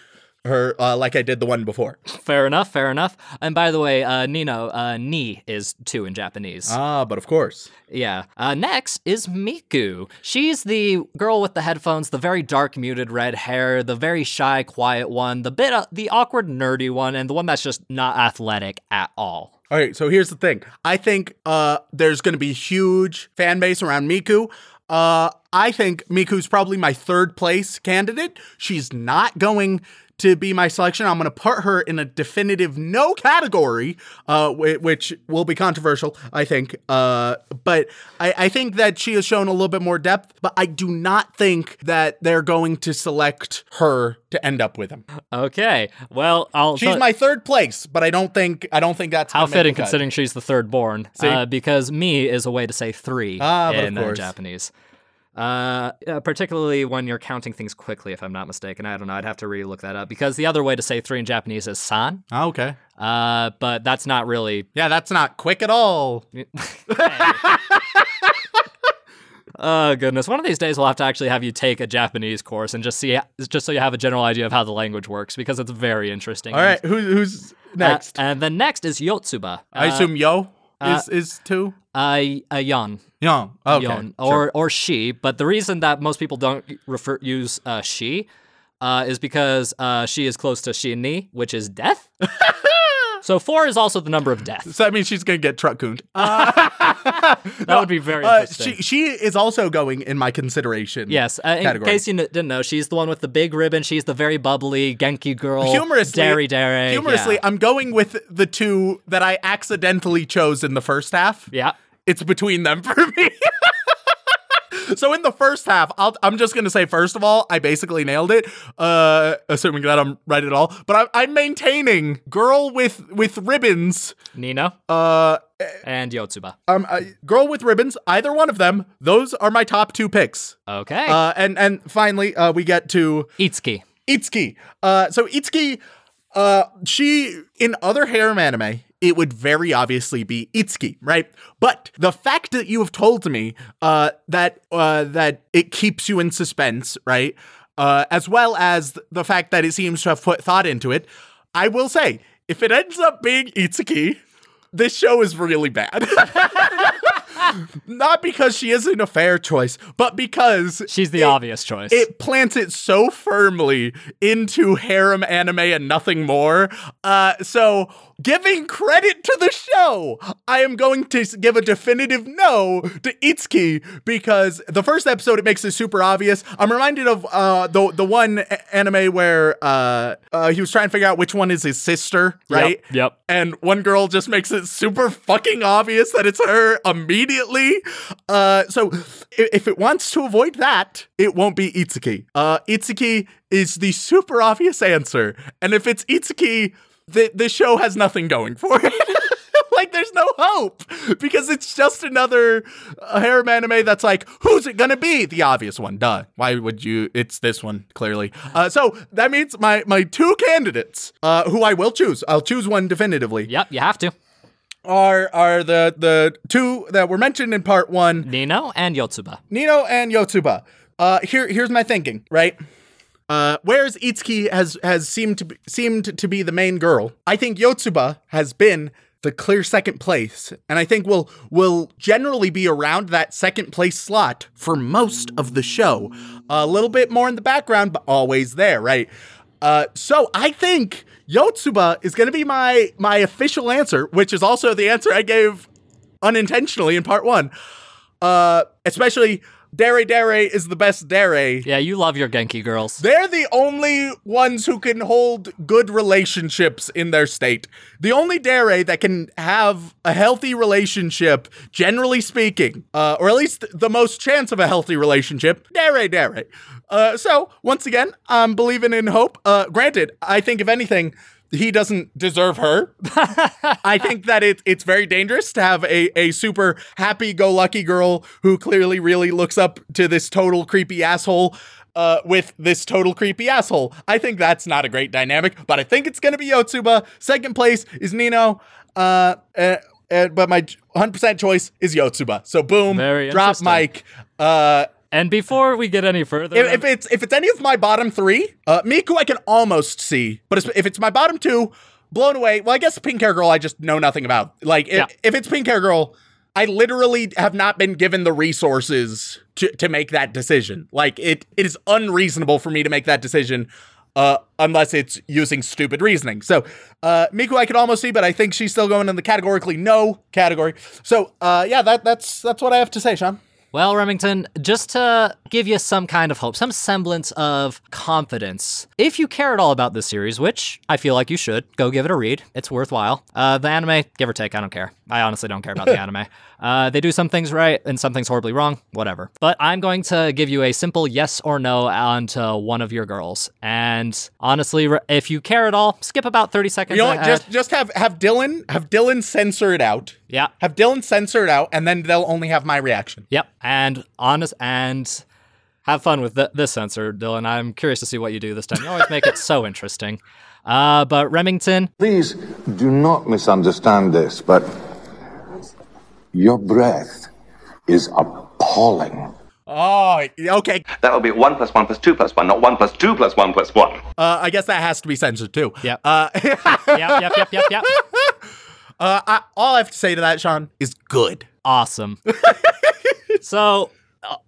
her uh, like I did the one before. Fair enough, fair enough. And by the way, uh, Nino, uh, ni is two in Japanese. Ah, but of course. Yeah. Uh, next is Miku. She's the girl with the headphones, the very dark, muted red hair, the very shy, quiet one, the bit, uh, the awkward, nerdy one, and the one that's just not athletic at all. All right, so here's the thing. I think uh, there's going to be huge fan base around Miku. Uh, I think Miku's probably my third place candidate. She's not going to be my selection. I'm going to put her in a definitive no category, uh, which will be controversial, I think. Uh, but I, I think that she has shown a little bit more depth, but I do not think that they're going to select her to end up with him. Okay. Well, I'll. She's tell- my third place, but I don't think I don't think that's How fitting, considering she's the third born. Uh, because me is a way to say three Ah, in uh. Japanese. Uh, uh, particularly when you're counting things quickly, if I'm not mistaken. I don't know. I'd have to re-look that up because the other way to say three in Japanese is san. Oh, okay. Uh, but that's not really. Yeah, that's not quick at all. Oh goodness! One of these days we'll have to actually have you take a Japanese course and just see, just so you have a general idea of how the language works because it's very interesting. All right, who, who's Uh, next? and then next is Yotsuba. I Uh, assume Yo uh, is is two. uh, a yon. Young. Okay. yon, sure. or or she. But the reason that most people don't refer use uh, she uh, is because uh, she is close to shinni, which is death. so four is also the number of deaths. So that means she's gonna get truck cooned. That would be very Uh, interesting. she she is also going in my consideration. Yes, uh, in category. case you n- didn't know, she's the one with the big ribbon. She's the very bubbly Genki girl. Humorously, dere dere. humorously, yeah. I'm going with the two that I accidentally chose in the first half. yeah. It's between them for me. so in the first half, I'll, I'm just gonna say first of all, I basically nailed it, uh, assuming that I'm right at all. But I'm, I'm maintaining girl with with ribbons. Nino, Uh, and Yotsuba. um, I, girl with ribbons. Either one of them. Those are my top two picks. Okay. Uh, and and finally, uh, we get to Itsuki. Itsuki. Uh, so Itsuki, uh, she in other harem anime, it would very obviously be Itsuki, right? But the fact that you have told me uh, that uh, that it keeps you in suspense, right? Uh, as well as the fact that it seems to have put thought into it, I will say, if it ends up being Itsuki, this show is really bad. Not because she isn't a fair choice, but because She's the it- obvious choice. it plants it so firmly into harem anime and nothing more. Uh, so, giving credit to the show, I am going to give a definitive no to Itsuki because the first episode it makes it super obvious. I'm reminded of uh, the the one anime where uh, uh, he was trying to figure out which one is his sister, right? Yep. and one girl just makes it super fucking obvious that it's her immediately. Uh, so if, if it wants to avoid that, it won't be Itsuki. Uh, Itsuki is the super obvious answer, and if it's Itsuki, the the show has nothing going for it. like there's no hope because it's just another uh, harem anime that's like who's it gonna be the obvious one duh why would you it's this one clearly uh, so that means my my two candidates uh, who i will choose i'll choose one definitively Yep, you have to. are are the the two that were mentioned in part one Nino and Yotsuba. Nino and Yotsuba. Uh, here, here's my thinking, right? Uh, whereas Itsuki has has seemed to be, seemed to be the main girl, I think Yotsuba has been the clear second place, and I think will will generally be around that second place slot for most of the show. A little bit more in the background, but always there, right? Uh, so I think Yotsuba is going to be my my official answer, which is also the answer I gave unintentionally in part one. Uh, especially Dere Dere is the best Dere. Yeah, you love your Genki girls. They're the only ones who can hold good relationships in their state. The only Dere that can have a healthy relationship, generally speaking, uh, or at least the most chance of a healthy relationship, Dare Dare. Uh, so, once again, I'm believing in hope. Uh, granted, I think if anything, he doesn't deserve her. I think that it, it's very dangerous to have a, a super happy go lucky girl who clearly really looks up to this total creepy asshole uh, with this total creepy asshole. I think that's not a great dynamic, but I think it's going to be Yotsuba. Second place is Nino. Uh, uh, uh, but my 100% choice is Yotsuba. So boom, drop mic. And before we get any further, if, if it's if it's any of my bottom three, uh, Miku I can almost see, but it's- if it's my bottom two, blown away. Well, I guess Pink Hair Girl I just know nothing about. Like if, Yeah. if it's Pink Hair Girl, I literally have not been given the resources to to make that decision. Like it it is unreasonable for me to make that decision. Uh, unless it's using stupid reasoning. So, uh, Miku, I could almost see, but I think she's still going in the categorically no category. So, uh, yeah, that that's that's what I have to say, Sean. Well, Remington, just to give you some kind of hope, some semblance of confidence, if you care at all about this series, which I feel like you should, go give it a read. It's worthwhile. Uh, the anime, give or take, I don't care. I honestly don't care about the anime. Uh, they do some things right and some things horribly wrong, whatever. But I'm going to give you a simple yes or no onto one of your girls. And honestly, if you care at all, skip about 30 seconds. You know what? Just just have have Dylan have Dylan censor it out. yeah. Have Dylan censor it out, and then they'll only have my reaction. Yep. And honest and have fun with th- this censor, Dylan. I'm curious to see what you do this time. You always make it so interesting. Uh, but Remington, Please do not misunderstand this, but your breath is appalling. Oh, okay. That would be 1 plus 1 plus 2 plus 1, not 1 plus 2 plus 1 plus 1. Uh, I guess that has to be censored too. Yep. Uh, yep, yep, yep, yep, yep. uh, I, all I have to say to that, Sean, is good. Awesome. so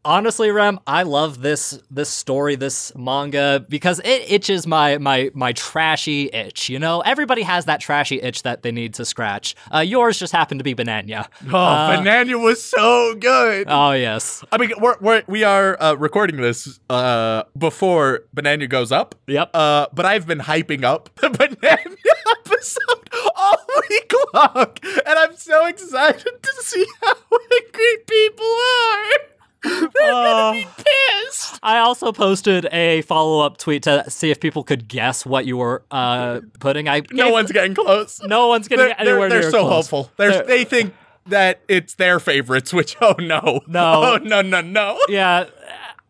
honestly, Rem, I love this this story, this manga because it itches my my my trashy itch. You know, everybody has that trashy itch that they need to scratch. Uh, yours just happened to be Banana. Oh, Banana was so good. Oh yes. I mean, we're, we're we are uh, recording this uh, before Banana goes up. Yep. Uh, but I've been hyping up the Banana episode all week long, and I'm so excited to see how angry people are. They're gonna be pissed. I also posted a follow up tweet to see if people could guess what you were uh, putting. I No gave- one's getting close. no one's getting They're, anywhere they're, near they're so close. hopeful. They're, They're- they think that it's their favorites, which oh no, No. oh no, no, no. Yeah,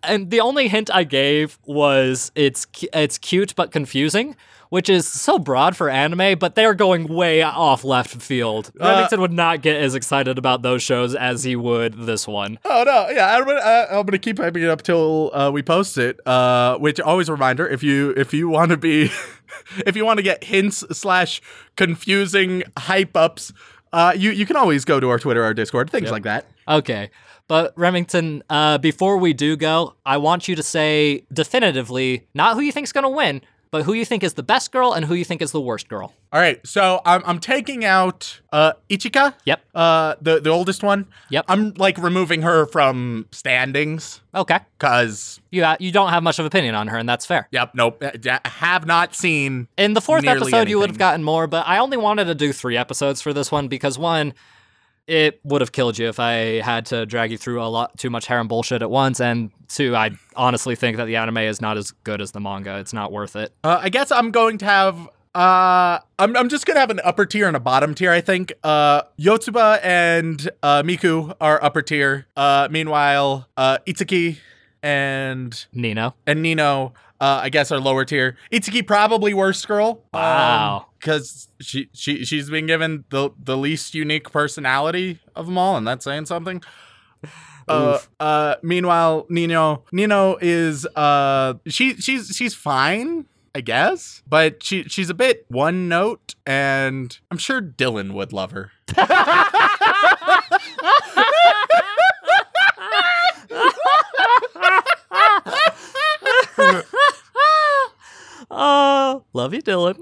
and the only hint I gave was it's it's cute but confusing, which is so broad for anime. But they're going way off left field. Uh, Remington would not get as excited about those shows as he would this one. Oh no, yeah, I'm gonna uh, I'm gonna keep hyping it up till uh, we post it. Uh, which always a reminder if you if you want to be if you want to get hints slash confusing hype ups, uh, you you can always go to our Twitter, our Discord, things like that. Okay. But Remington, uh, before we do go, I want you to say definitively not who you think's gonna win, but who you think is the best girl and who you think is the worst girl. All right, so I'm I'm taking out uh, Ichika. Yep. Uh, the the oldest one. Yep. I'm like removing her from standings Okay. because You uh, you don't have much of opinion on her, and that's fair. yep, nope, uh, have not seen. In the fourth episode, you would have gotten more, but I only wanted to do three episodes for this one because one, it would have killed you if I had to drag you through a lot too much harem bullshit at once, and two, I honestly think that the anime is not as good as the manga. It's not worth it. Uh, I guess I'm going to have. Uh, I'm, I'm just gonna have an upper tier and a bottom tier. I think. Uh, Yotsuba and uh, Miku are upper tier. Uh, meanwhile, uh, Itsuki and Nino. and Nino, uh, I guess, are lower tier. Itsuki probably worst girl. Wow. Because she she she's been given the the least unique personality of them all, and that's saying something. Uh, uh, meanwhile, Nino Nino is uh she she's she's fine, I guess, but she she's a bit one note, and I'm sure Dylan would love her. Oh, love you, Dylan.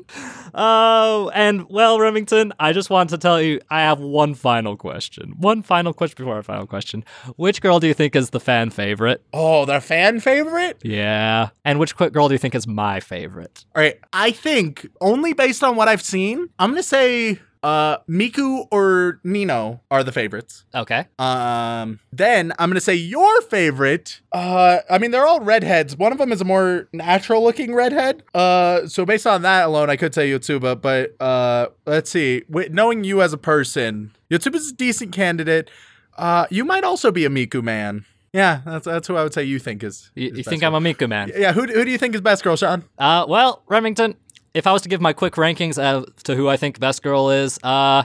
Oh, and well, Remington, I just want to tell you, I have one final question. One final question before our final question. Which girl do you think is the fan favorite? Oh, the fan favorite. Yeah. And which quick girl do you think is my favorite? All right, I think only based on what I've seen, I'm gonna say uh Miku or Nino are the favorites. Okay. Um, then I'm gonna say your favorite. Uh, I mean they're all redheads. One of them is a more natural looking redhead. Uh, so based on that alone, I could say Yotsuba. But uh, let's see. Wi- knowing you as a person, Yotsuba's a decent candidate. Uh, you might also be a Miku man. Yeah, that's that's who I would say you think is. You, is you think girl. I'm a Miku man? Yeah, who, who do you think is best girl, Sean? Uh, well, Remington, if I was to give my quick rankings as to who I think best girl is, uh,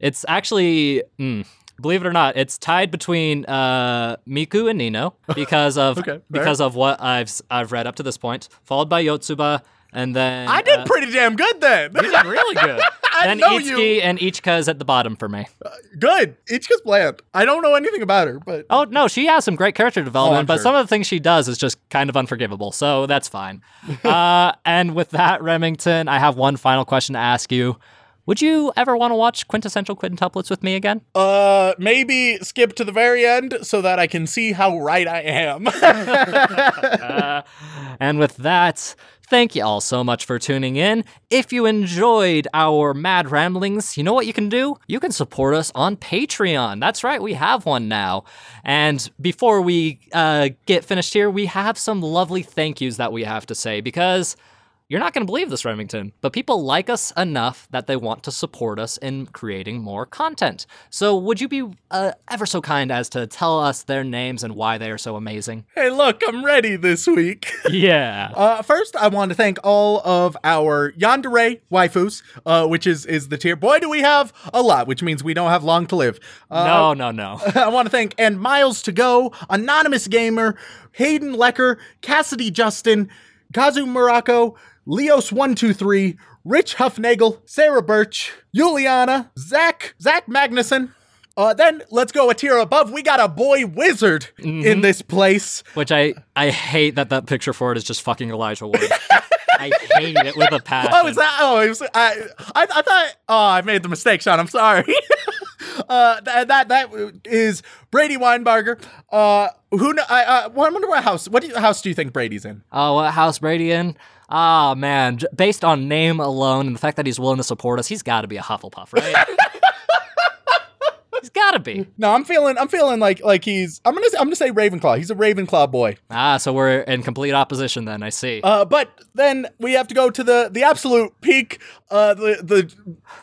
it's actually, mm, believe it or not, it's tied between uh, Miku and Nino because of Okay, because of what I've I've read up to this point, followed by Yotsuba, and then I did uh, pretty damn good then. you did really good. I then know you. and Ichika is at the bottom for me. Good. Ichika's bland. I don't know anything about her, but Oh no, she has some great character development, Oh, but sure. some of the things she does is just kind of unforgivable. So that's fine. uh, and with that, Remington, I have one final question to ask you. Would you ever want to watch quintessential quintuplets with me again? Uh, maybe skip to the very end so that I can see how right I am. And with that, thank you all so much for tuning in. If you enjoyed our mad ramblings, you know what you can do? You can support us on Patreon. That's right, we have one now. And before we uh, get finished here, we have some lovely thank yous that we have to say because. You're not going to believe this, Remington, but people like us enough that they want to support us in creating more content. So, would you be uh, ever so kind as to tell us their names and why they are so amazing? hey, look, I'm ready this week. Yeah. Uh, first, I want to thank all of our yandere waifus, uh, which is is the tier. Boy, do we have a lot, which means we don't have long to live. Uh, no, no, no. I want to thank and Miles to go, Anonymous Gamer, Hayden Lecker, Cassidy Justin, Kazu Morocco, Leos123, Rich Huffnagel, Sarah Birch, Juliana, Zach, Zach Magnuson. Uh, then let's go a tier above. We got a boy wizard in this place. Which I I hate that that picture for it is just fucking Elijah Wood. I hate it with a passion. Oh, is that? Oh, it was, I, I, I thought. Oh, I made the mistake, Sean. I'm sorry. uh, that, that that is Brady Weinbarger. Uh, who? kn- I, uh, I wonder what house. What do you, house do you think Brady's in? Oh, what house Brady in? Ah, man. Based on name alone and the fact that he's willing to support us, he's got to be a Hufflepuff, right? he's got to be. No, I'm feeling. I'm feeling like like he's. I'm gonna. I'm gonna say Ravenclaw. He's a Ravenclaw boy. Ah, so we're in complete opposition then. I see. Uh, but then we have to go to the the absolute peak. Uh, the the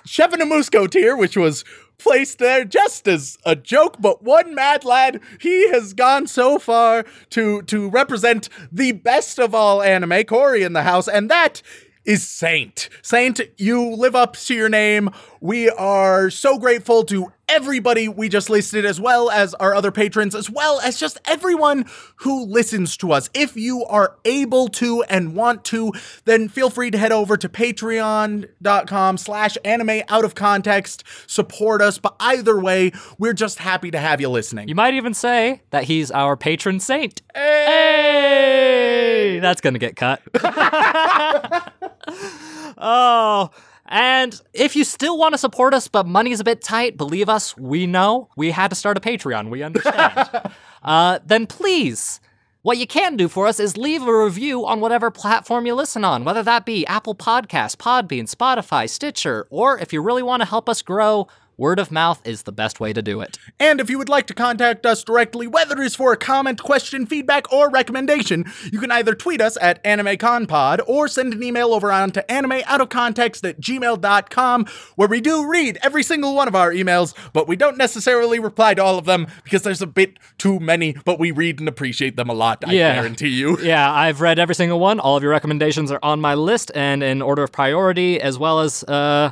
Chevanamusco tier, which was placed there just as a joke, but one mad lad, he has gone so far to to represent the best of all anime, Corey in the house, and that is Saint. Saint, you live up to your name. We are so grateful to everybody we just listed, as well as our other patrons, as well as just everyone who listens to us. If you are able to and want to, then feel free to head over to patreon.com slash anime out of context. Support us. But either way, we're just happy to have you listening. you might even say that he's our patron saint. Hey! That's going to get cut. oh. And if you still want to support us, but money's a bit tight, believe us, we know. We had to start a Patreon, we understand. uh, then please, what you can do for us is leave a review on whatever platform you listen on, whether that be Apple Podcasts, Podbean, Spotify, Stitcher, or if you really want to help us grow, word of mouth is the best way to do it. And if you would like to contact us directly, whether it's for a comment, question, feedback, or recommendation, you can either tweet us at AnimeConPod or send an email over on to animeoutofcontext at gmail.com, where we do read every single one of our emails, but we don't necessarily reply to all of them because there's a bit too many, but we read and appreciate them a lot, I Yeah. guarantee you. Yeah, I've read every single one. All of your recommendations are on my list and in order of priority, as well as, uh,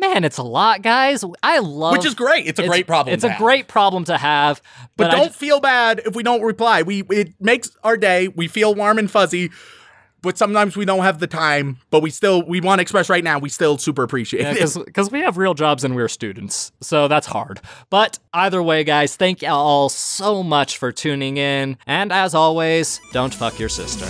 man, it's a lot, guys. I love. Which is great. It's a great problem It's a have. great problem to have. But, But, don't ju- feel bad if we don't reply. We it makes our day. We feel warm and fuzzy. But sometimes we don't have the time, but we still we want to express right now. We still super appreciate it. because we have real jobs and we're students, so that's hard. But either way, guys, thank you all so much for tuning in, and as always, don't fuck your sister.